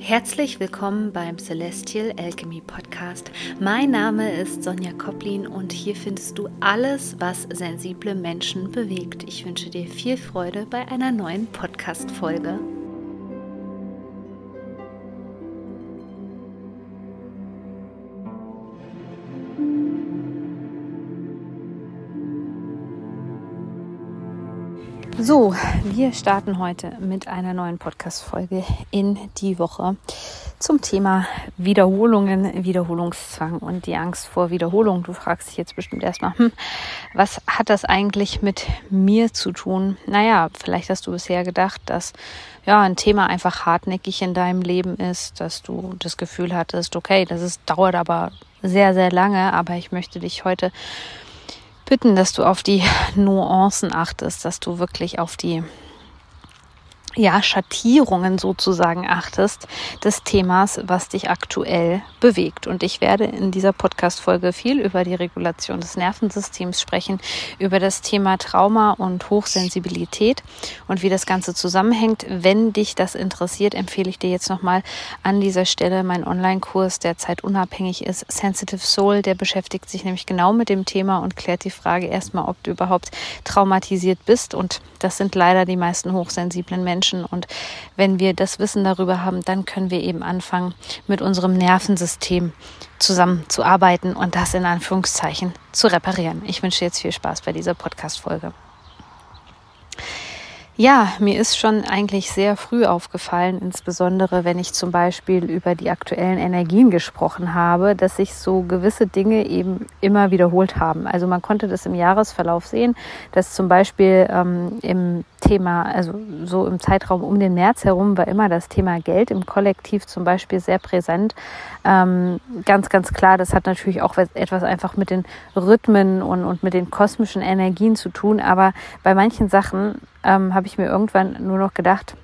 Herzlich willkommen beim Celestial Alchemy Podcast. Mein Name ist Sonja Koplin und hier findest du alles, was sensible Menschen bewegt. Ich wünsche dir viel Freude bei einer neuen Podcast-Folge. So, wir starten heute mit einer neuen Podcast-Folge in die Woche zum Thema Wiederholungen, Wiederholungszwang und die Angst vor Wiederholung. Du fragst dich jetzt bestimmt erstmal, hm, was hat das eigentlich mit mir zu tun? Naja, vielleicht hast du bisher gedacht, dass ja ein Thema einfach hartnäckig in deinem Leben ist, dass du das Gefühl hattest, okay, das ist, dauert aber sehr, sehr lange, aber ich möchte dich heute bitten, dass du auf die Nuancen achtest, dass du wirklich auf die ja, Schattierungen sozusagen achtest des Themas, was dich aktuell bewegt. Und ich werde in dieser Podcast-Folge viel über die Regulation des Nervensystems sprechen, über das Thema Trauma und Hochsensibilität und wie das Ganze zusammenhängt. Wenn dich das interessiert, empfehle ich dir jetzt nochmal an dieser Stelle meinen Online-Kurs, der zeitunabhängig ist, Sensitive Soul. Der beschäftigt sich nämlich genau mit dem Thema und klärt die Frage erstmal, ob du überhaupt traumatisiert bist. Und das sind leider die meisten hochsensiblen Menschen Menschen. Und wenn wir das Wissen darüber haben, dann können wir eben anfangen, mit unserem Nervensystem zusammenzuarbeiten und das in Anführungszeichen zu reparieren. Ich wünsche jetzt viel Spaß bei dieser Podcast-Folge. Ja, mir ist schon eigentlich sehr früh aufgefallen, insbesondere wenn ich zum Beispiel über die aktuellen Energien gesprochen habe, dass sich so gewisse Dinge eben immer wiederholt haben. Also man konnte das im Jahresverlauf sehen, dass zum Beispiel ähm, im Thema, also so im Zeitraum um den März herum war immer das Thema Geld im Kollektiv zum Beispiel sehr präsent. Ähm, ganz, ganz klar, das hat natürlich auch etwas einfach mit den Rhythmen und, und mit den kosmischen Energien zu tun, aber bei manchen Sachen ähm, habe ich mir irgendwann nur noch gedacht,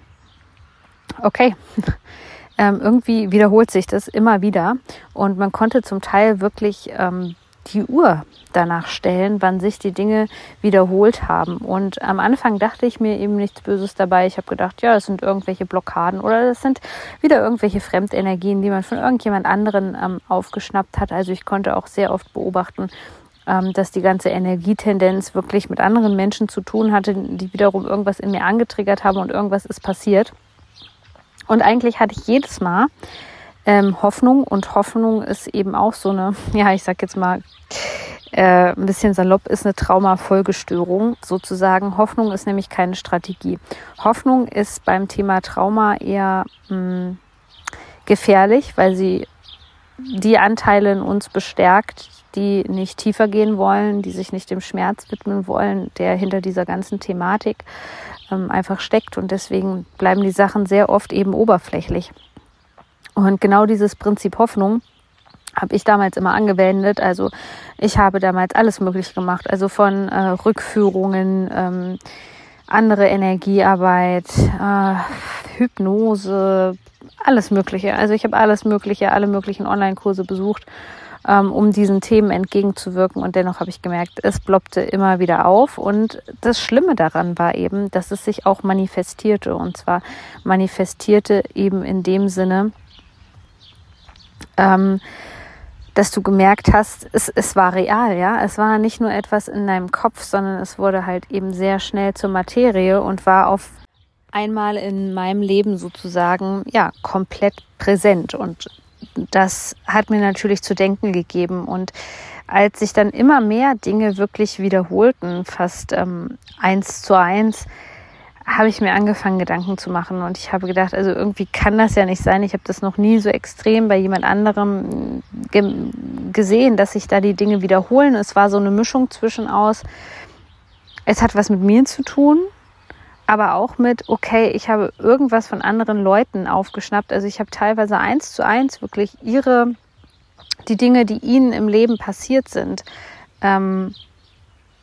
okay, ähm, irgendwie wiederholt sich das immer wieder und man konnte zum Teil wirklich ähm, die Uhr danach stellen, wann sich die Dinge wiederholt haben. Und am Anfang dachte ich mir eben nichts Böses dabei. Ich habe gedacht, ja, es sind irgendwelche Blockaden oder es sind wieder irgendwelche Fremdenergien, die man von irgendjemand anderen ähm, aufgeschnappt hat. Also ich konnte auch sehr oft beobachten, ähm, dass die ganze Energietendenz wirklich mit anderen Menschen zu tun hatte, die wiederum irgendwas in mir angetriggert haben und irgendwas ist passiert. Und eigentlich hatte ich jedes Mal ähm, Hoffnung und Hoffnung ist eben auch so eine, ja, ich sag jetzt mal, äh, ein bisschen salopp ist eine Traumafolgestörung sozusagen. Hoffnung ist nämlich keine Strategie. Hoffnung ist beim Thema Trauma eher mh, hm, gefährlich, weil sie die Anteile in uns bestärkt, die nicht tiefer gehen wollen, die sich nicht dem Schmerz widmen wollen, der hinter dieser ganzen Thematik ähm, einfach steckt. Und deswegen bleiben die Sachen sehr oft eben oberflächlich. Und genau dieses Prinzip Hoffnung habe ich damals immer angewendet. Also ich habe damals alles möglich gemacht. Also von äh, Rückführungen, ähm, andere Energiearbeit, äh, Hypnose, alles Mögliche. Also ich habe alles Mögliche, alle möglichen Online-Kurse besucht ähm, um diesen Themen entgegenzuwirken. Und dennoch habe ich gemerkt, es ploppte immer wieder auf. Und das Schlimme daran war eben, dass es sich auch manifestierte. Und zwar manifestierte eben in dem Sinne, ähm, dass du gemerkt hast, es, es war real, ja. Es war nicht nur etwas in deinem Kopf, sondern es wurde halt eben sehr schnell zur Materie und war auf einmal in meinem Leben sozusagen, ja, komplett präsent. Und das hat mir natürlich zu denken gegeben. Und als sich dann immer mehr Dinge wirklich wiederholten, fast ähm, eins zu eins, habe ich mir angefangen, Gedanken zu machen. Und ich habe gedacht, also irgendwie kann das ja nicht sein. Ich habe das noch nie so extrem bei jemand anderem ge gesehen, dass sich da die Dinge wiederholen. Es war so eine Mischung zwischen aus, es hat was mit mir zu tun aber auch mit, okay, ich habe irgendwas von anderen Leuten aufgeschnappt. Also ich habe teilweise eins zu eins wirklich ihre, die Dinge, die ihnen im Leben passiert sind, ähm,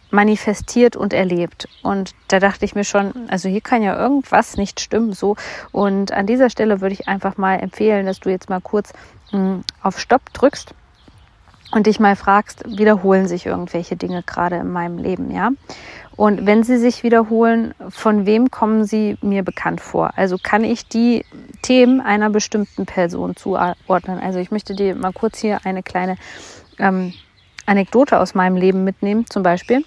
manifestiert und erlebt. Und da dachte ich mir schon, also hier kann ja irgendwas nicht stimmen, so. Und an dieser Stelle würde ich einfach mal empfehlen, dass du jetzt mal kurz mh, hm, auf Stopp drückst und dich mal fragst, wiederholen sich irgendwelche Dinge gerade in meinem Leben, ja? Und wenn sie sich wiederholen, von wem kommen sie mir bekannt vor? Also kann ich die System einer bestimmten Person zuordnen. Also ich möchte dir mal kurz hier eine kleine ähm, Anekdote aus meinem Leben mitnehmen, zum Beispiel.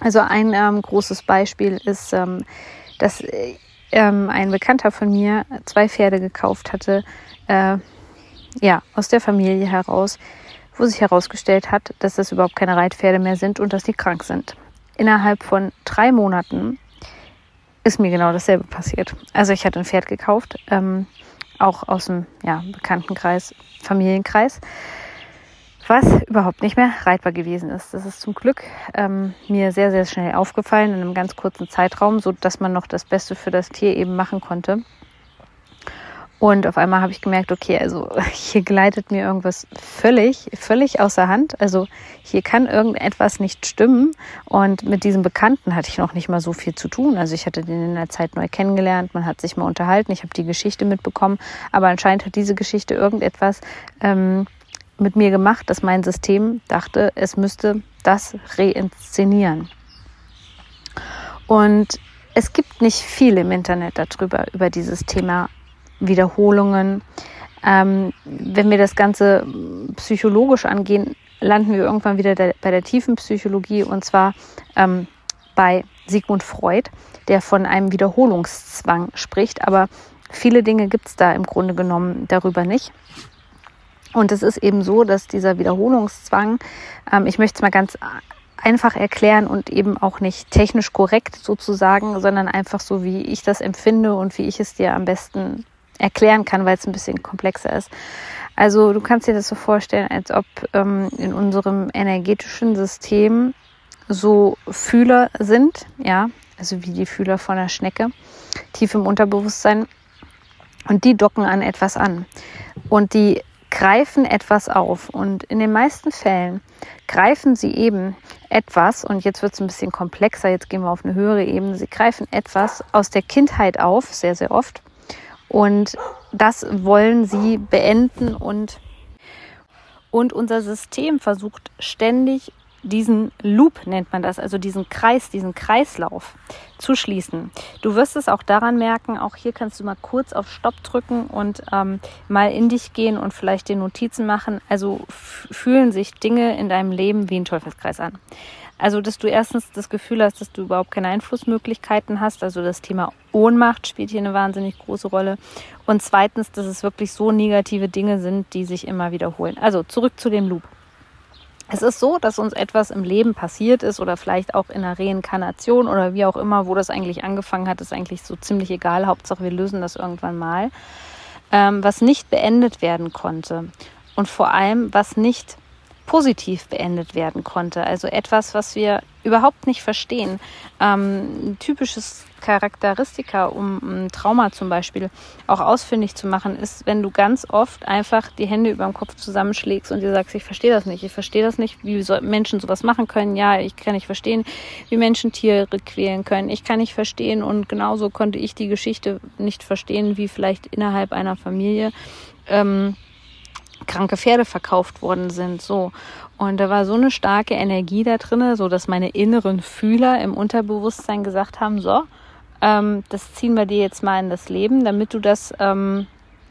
Also ein ähm, großes Beispiel ist, ähm, dass ähm, ein Bekannter von mir zwei Pferde gekauft hatte, äh, ja, aus der Familie heraus, wo sich herausgestellt hat, dass das überhaupt keine Reitpferde mehr sind und dass die krank sind. Innerhalb von drei Monaten ist mir genau dasselbe passiert. Also ich hatte ein Pferd gekauft, ähm, auch aus dem ja, Bekanntenkreis, Familienkreis was überhaupt nicht mehr reitbar gewesen ist. Das ist zum Glück ähm, mir sehr, sehr schnell aufgefallen in einem ganz kurzen Zeitraum, so dass man noch das Beste für das Tier eben machen konnte. Und auf einmal habe ich gemerkt, okay, also hier gleitet mir irgendwas völlig, völlig außer Hand. Also hier kann irgendetwas nicht stimmen. Und mit diesem Bekannten hatte ich noch nicht mal so viel zu tun. Also ich hatte den in der Zeit neu kennengelernt, man hat sich mal unterhalten, ich habe die Geschichte mitbekommen. Aber anscheinend hat diese Geschichte irgendetwas ähm, mit mir gemacht, dass mein System dachte, es müsste das reinszenieren. Und es gibt nicht viel im Internet darüber, über dieses Thema Wiederholungen. Ähm, wenn wir das Ganze psychologisch angehen, landen wir irgendwann wieder der, bei der tiefen Psychologie und zwar ähm, bei Sigmund Freud, der von einem Wiederholungszwang spricht. Aber viele Dinge gibt es da im Grunde genommen darüber nicht. Und es ist eben so, dass dieser Wiederholungszwang, ähm, ich möchte es mal ganz einfach erklären und eben auch nicht technisch korrekt sozusagen, sondern einfach so, wie ich das empfinde und wie ich es dir am besten erklären kann, weil es ein bisschen komplexer ist. Also du kannst dir das so vorstellen, als ob ähm, in unserem energetischen System so Fühler sind, ja, also wie die Fühler von einer Schnecke, tief im Unterbewusstsein. Und die docken an etwas an. Und die greifen etwas auf. Und in den meisten Fällen greifen sie eben etwas, und jetzt wird es ein bisschen komplexer, jetzt gehen wir auf eine höhere Ebene, sie greifen etwas aus der Kindheit auf, sehr, sehr oft. Und das wollen sie beenden und, und unser System versucht ständig diesen Loop nennt man das, also diesen Kreis, diesen Kreislauf zu schließen. Du wirst es auch daran merken, auch hier kannst du mal kurz auf Stopp drücken und ähm, mal in dich gehen und vielleicht dir Notizen machen. Also fühlen sich Dinge in deinem Leben wie ein Teufelskreis an. Also, dass du erstens das Gefühl hast, dass du überhaupt keine Einflussmöglichkeiten hast. Also das Thema Ohnmacht spielt hier eine wahnsinnig große Rolle. Und zweitens, dass es wirklich so negative Dinge sind, die sich immer wiederholen. Also zurück zu dem Loop. Es ist so, dass uns etwas im Leben passiert ist oder vielleicht auch in einer Reinkarnation oder wie auch immer, wo das eigentlich angefangen hat, ist eigentlich so ziemlich egal. Hauptsache, wir lösen das irgendwann mal. Ähm, was nicht beendet werden konnte und vor allem, was nicht positiv beendet werden konnte. Also etwas, was wir überhaupt nicht verstehen. Ähm, ein typisches Charakteristika, um ein Trauma zum Beispiel auch ausfindig zu machen, ist, wenn du ganz oft einfach die Hände über dem Kopf zusammenschlägst und dir sagst, ich verstehe das nicht, ich verstehe das nicht, wie so Menschen sowas machen können. Ja, ich kann nicht verstehen, wie Menschen Tiere quälen können. Ich kann nicht verstehen und genauso konnte ich die Geschichte nicht verstehen, wie vielleicht innerhalb einer Familie. Ähm, kranke Pferde verkauft worden sind. So. Und da war so eine starke Energie da drin, so dass meine inneren Fühler im Unterbewusstsein gesagt haben, so, ähm, das ziehen wir dir jetzt mal in das Leben, damit du das ähm,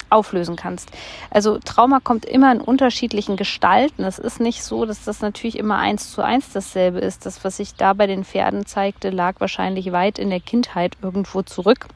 auflösen kannst. Also Trauma kommt immer in unterschiedlichen Gestalten. Es ist nicht so, dass das natürlich immer eins zu eins dasselbe ist. Das, was sich da bei den Pferden zeigte, lag wahrscheinlich weit in der Kindheit irgendwo zurück.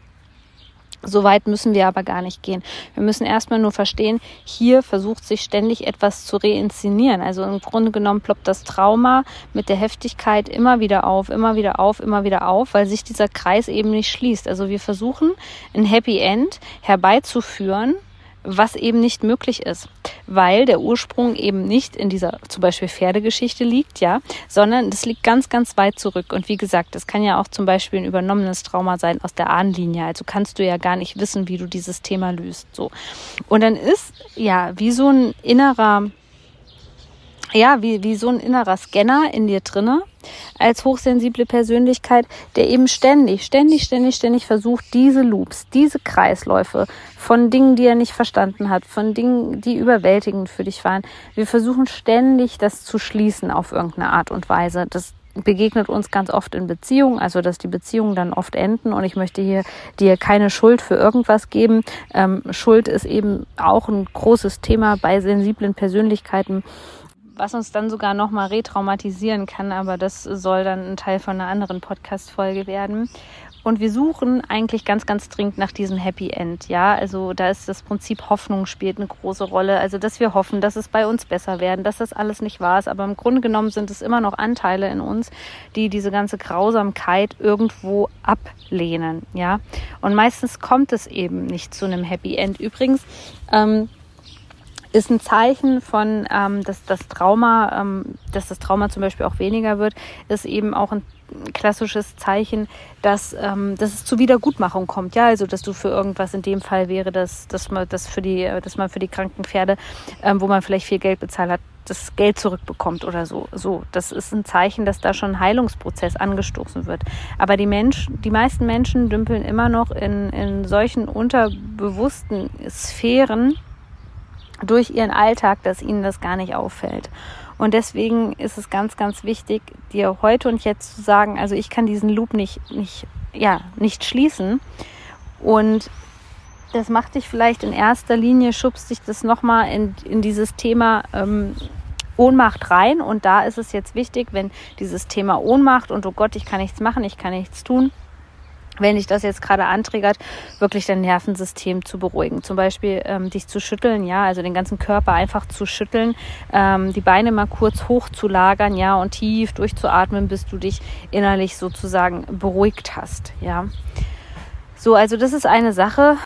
So weit müssen wir aber gar nicht gehen. Wir müssen erstmal nur verstehen, hier versucht sich ständig etwas zu reinszenieren. Also im Grunde genommen ploppt das Trauma mit der Heftigkeit immer wieder auf, immer wieder auf, immer wieder auf, weil sich dieser Kreis eben nicht schließt. Also wir versuchen ein Happy End herbeizuführen, was eben nicht möglich ist, weil der Ursprung eben nicht in dieser zum Beispiel Pferdegeschichte liegt, ja, sondern das liegt ganz, ganz weit zurück. Und wie gesagt, das kann ja auch zum Beispiel ein übernommenes Trauma sein aus der Ahnenlinie. Also kannst du ja gar nicht wissen, wie du dieses Thema löst. So. Und dann ist ja wie so ein innerer ja, wie, wie so ein innerer Scanner in dir drinne, als hochsensible Persönlichkeit, der eben ständig, ständig, ständig, ständig versucht, diese Loops, diese Kreisläufe von Dingen, die er nicht verstanden hat, von Dingen, die überwältigend für dich waren. Wir versuchen ständig, das zu schließen auf irgendeine Art und Weise. Das begegnet uns ganz oft in Beziehungen, also dass die Beziehungen dann oft enden und ich möchte hier dir keine Schuld für irgendwas geben. Ähm, Schuld ist eben auch ein großes Thema bei sensiblen Persönlichkeiten was uns dann sogar nochmal retraumatisieren kann, aber das soll dann ein Teil von einer anderen Podcast-Folge werden. Und wir suchen eigentlich ganz, ganz dringend nach diesem Happy End. Ja, also da ist das Prinzip Hoffnung spielt eine große Rolle. Also, dass wir hoffen, dass es bei uns besser werden, dass das alles nicht wahr ist. Aber im Grunde genommen sind es immer noch Anteile in uns, die diese ganze Grausamkeit irgendwo ablehnen. Ja, und meistens kommt es eben nicht zu einem Happy End. Übrigens, ähm, ist ein Zeichen von, ähm, dass das Trauma, ähm, dass das Trauma zum Beispiel auch weniger wird, ist eben auch ein klassisches Zeichen, dass, ähm, dass es zur Wiedergutmachung kommt. Ja, also dass du für irgendwas in dem Fall wäre, dass, dass man das für die, dass man für die kranken Pferde, ähm, wo man vielleicht viel Geld bezahlt hat, das Geld zurückbekommt oder so. So, das ist ein Zeichen, dass da schon ein Heilungsprozess angestoßen wird. Aber die Menschen, die meisten Menschen dümpeln immer noch in, in solchen unterbewussten Sphären, durch ihren Alltag, dass ihnen das gar nicht auffällt. Und deswegen ist es ganz, ganz wichtig, dir heute und jetzt zu sagen, also ich kann diesen Loop nicht, nicht, ja, nicht schließen. Und das macht dich vielleicht in erster Linie, schubst dich das nochmal in, in dieses Thema ähm, Ohnmacht rein. Und da ist es jetzt wichtig, wenn dieses Thema Ohnmacht und oh Gott, ich kann nichts machen, ich kann nichts tun, wenn dich das jetzt gerade antriggert, wirklich dein Nervensystem zu beruhigen. Zum Beispiel ähm, dich zu schütteln, ja, also den ganzen Körper einfach zu schütteln, ähm, die Beine mal kurz hoch zu lagern, ja, und tief durchzuatmen, bis du dich innerlich sozusagen beruhigt hast, ja. So, also das ist eine Sache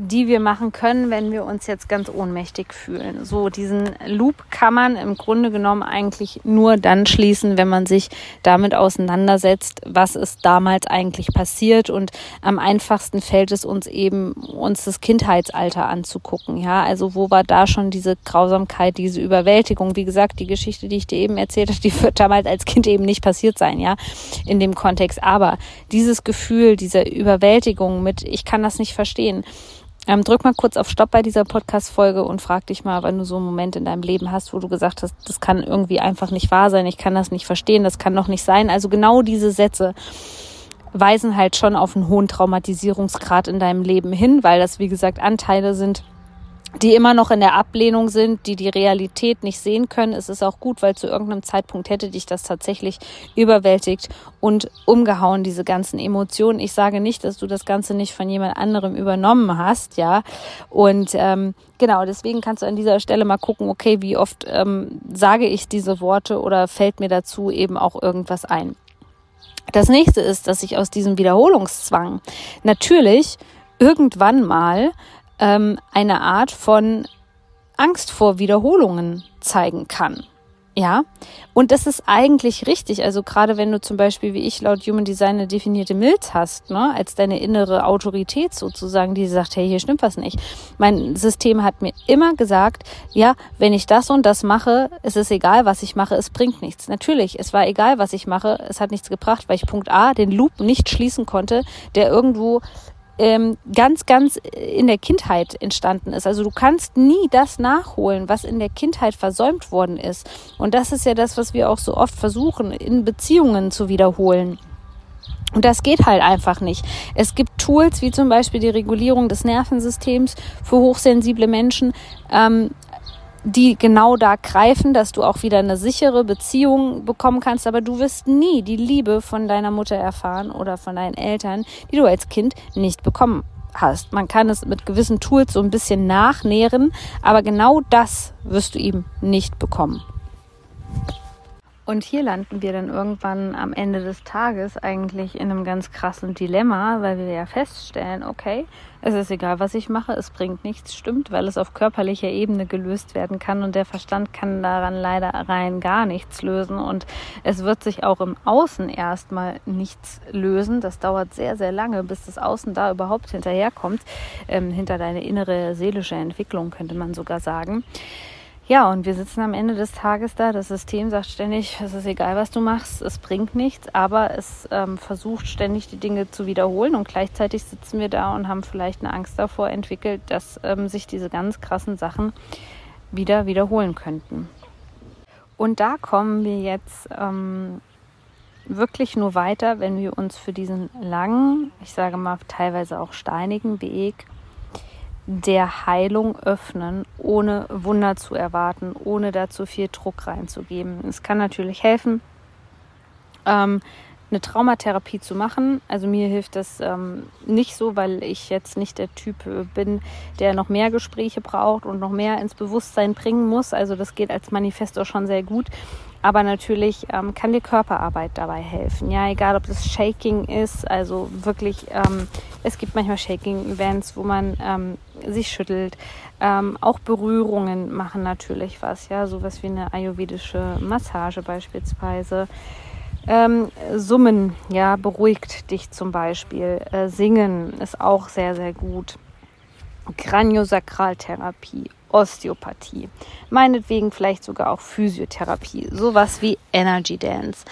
die wir machen können, wenn wir uns jetzt ganz ohnmächtig fühlen. So, diesen Loop kann man im Grunde genommen eigentlich nur dann schließen, wenn man sich damit auseinandersetzt, was ist damals eigentlich passiert. Und am einfachsten fällt es uns eben, uns das Kindheitsalter anzugucken. Ja, also wo war da schon diese Grausamkeit, diese Überwältigung? Wie gesagt, die Geschichte, die ich dir eben erzählt habe, die wird damals als Kind eben nicht passiert sein, ja, in dem Kontext. Aber dieses Gefühl, diese Überwältigung mit, ich kann das nicht verstehen, ähm, drück mal kurz auf Stopp bei dieser Podcast-Folge und frag dich mal, wenn du so einen Moment in deinem Leben hast, wo du gesagt hast, das kann irgendwie einfach nicht wahr sein, ich kann das nicht verstehen, das kann doch nicht sein. Also genau diese Sätze weisen halt schon auf einen hohen Traumatisierungsgrad in deinem Leben hin, weil das, wie gesagt, Anteile sind, die immer noch in der Ablehnung sind, die die Realität nicht sehen können. Es ist auch gut, weil zu irgendeinem Zeitpunkt hätte dich das tatsächlich überwältigt und umgehauen, diese ganzen Emotionen. Ich sage nicht, dass du das Ganze nicht von jemand anderem übernommen hast, ja. Und ähm, genau, deswegen kannst du an dieser Stelle mal gucken, okay, wie oft ähm, sage ich diese Worte oder fällt mir dazu eben auch irgendwas ein. Das nächste ist, dass ich aus diesem Wiederholungszwang natürlich irgendwann mal ähm, eine Art von Angst vor Wiederholungen zeigen kann. Ja, und das ist eigentlich richtig. Also gerade wenn du zum Beispiel wie ich laut Human Design eine definierte Milz hast, ne, als deine innere Autorität sozusagen, die sagt, hey, hier stimmt was nicht. Mein System hat mir immer gesagt, ja, wenn ich das und das mache, es ist egal, was ich mache, es bringt nichts. Natürlich, es war egal, was ich mache, es hat nichts gebracht, weil ich Punkt A den Loop nicht schließen konnte, der irgendwo ähm, ganz, ganz in der Kindheit entstanden ist. Also du kannst nie das nachholen, was in der Kindheit versäumt worden ist. Und das ist ja das, was wir auch so oft versuchen, in Beziehungen zu wiederholen. Und das geht halt einfach nicht. Es gibt Tools wie zum Beispiel die Regulierung des Nervensystems für hochsensible Menschen. Ähm, die genau da greifen, dass du auch wieder eine sichere Beziehung bekommen kannst, aber du wirst nie die Liebe von deiner Mutter erfahren oder von deinen Eltern, die du als Kind nicht bekommen hast. Man kann es mit gewissen Tools so ein bisschen nachnähren, aber genau das wirst du eben nicht bekommen. Und hier landen wir dann irgendwann am Ende des Tages eigentlich in einem ganz krassen Dilemma, weil wir ja feststellen, okay, es ist egal, was ich mache, es bringt nichts, stimmt, weil es auf körperlicher Ebene gelöst werden kann und der Verstand kann daran leider rein gar nichts lösen und es wird sich auch im Außen erstmal nichts lösen. Das dauert sehr, sehr lange, bis das Außen da überhaupt hinterherkommt, ähm, hinter deine innere seelische Entwicklung könnte man sogar sagen. Ja, und wir sitzen am Ende des Tages da. Das System sagt ständig, es ist egal, was du machst, es bringt nichts, aber es ähm, versucht ständig die Dinge zu wiederholen und gleichzeitig sitzen wir da und haben vielleicht eine Angst davor entwickelt, dass ähm, sich diese ganz krassen Sachen wieder wiederholen könnten. Und da kommen wir jetzt ähm, wirklich nur weiter, wenn wir uns für diesen langen, ich sage mal teilweise auch steinigen Weg der Heilung öffnen, ohne Wunder zu erwarten, ohne da zu viel Druck reinzugeben. Es kann natürlich helfen, ähm, eine Traumatherapie zu machen. Also mir hilft das ähm, nicht so, weil ich jetzt nicht der Typ äh, bin, der noch mehr Gespräche braucht und noch mehr ins Bewusstsein bringen muss. Also das geht als Manifesto schon sehr gut. Aber natürlich ähm, kann die Körperarbeit dabei helfen. Ja, egal ob das Shaking ist, also wirklich, ähm, es gibt manchmal Shaking-Events, wo man ähm, sich schüttelt. Ähm, auch Berührungen machen natürlich was, ja, sowas wie eine ayurvedische Massage beispielsweise. Ähm, Summen, ja, beruhigt dich zum Beispiel. Äh, Singen ist auch sehr, sehr gut. Kraniosakraltherapie, Osteopathie, meinetwegen vielleicht sogar auch Physiotherapie, sowas wie Energy Dance,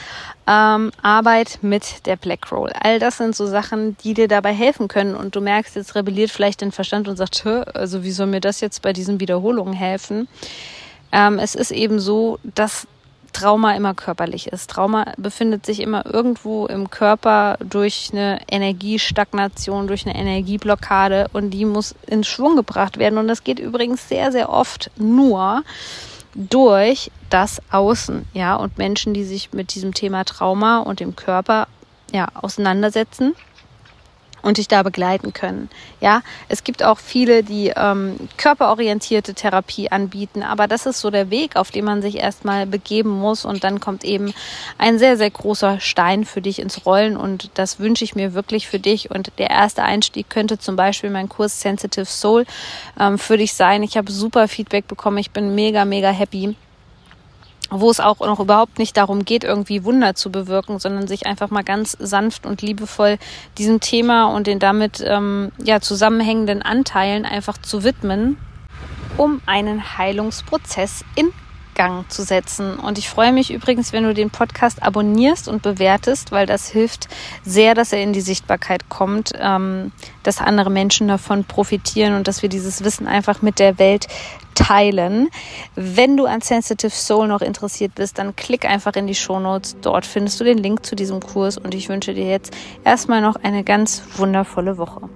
ähm, Arbeit mit der Black Roll. All das sind so Sachen, die dir dabei helfen können und du merkst, jetzt rebelliert vielleicht dein Verstand und sagt, also wie soll mir das jetzt bei diesen Wiederholungen helfen? Ähm, es ist eben so, dass Trauma immer körperlich ist. Trauma befindet sich immer irgendwo im Körper durch eine Energiestagnation, durch eine Energieblockade und die muss in Schwung gebracht werden. Und das geht übrigens sehr, sehr oft nur durch das Außen, ja, und Menschen, die sich mit diesem Thema Trauma und dem Körper ja, auseinandersetzen und dich da begleiten können. Ja, es gibt auch viele, die ähm, körperorientierte Therapie anbieten, aber das ist so der Weg, auf den man sich erstmal begeben muss und dann kommt eben ein sehr, sehr großer Stein für dich ins Rollen und das wünsche ich mir wirklich für dich und der erste Einstieg könnte zum Beispiel mein Kurs Sensitive Soul ähm, für dich sein. Ich habe super Feedback bekommen, ich bin mega, mega happy wo es auch noch überhaupt nicht darum geht, irgendwie Wunder zu bewirken, sondern sich einfach mal ganz sanft und liebevoll diesem Thema und den damit ähm, ja, zusammenhängenden Anteilen einfach zu widmen, um einen Heilungsprozess in Gang zu setzen. Und ich freue mich übrigens, wenn du den Podcast abonnierst und bewertest, weil das hilft sehr, dass er in die Sichtbarkeit kommt, ähm, dass andere Menschen davon profitieren und dass wir dieses Wissen einfach mit der Welt teilen. Wenn du an Sensitive Soul noch interessiert bist, dann klick einfach in die Shownotes. Dort findest du den Link zu diesem Kurs und ich wünsche dir jetzt erstmal noch eine ganz wundervolle Woche.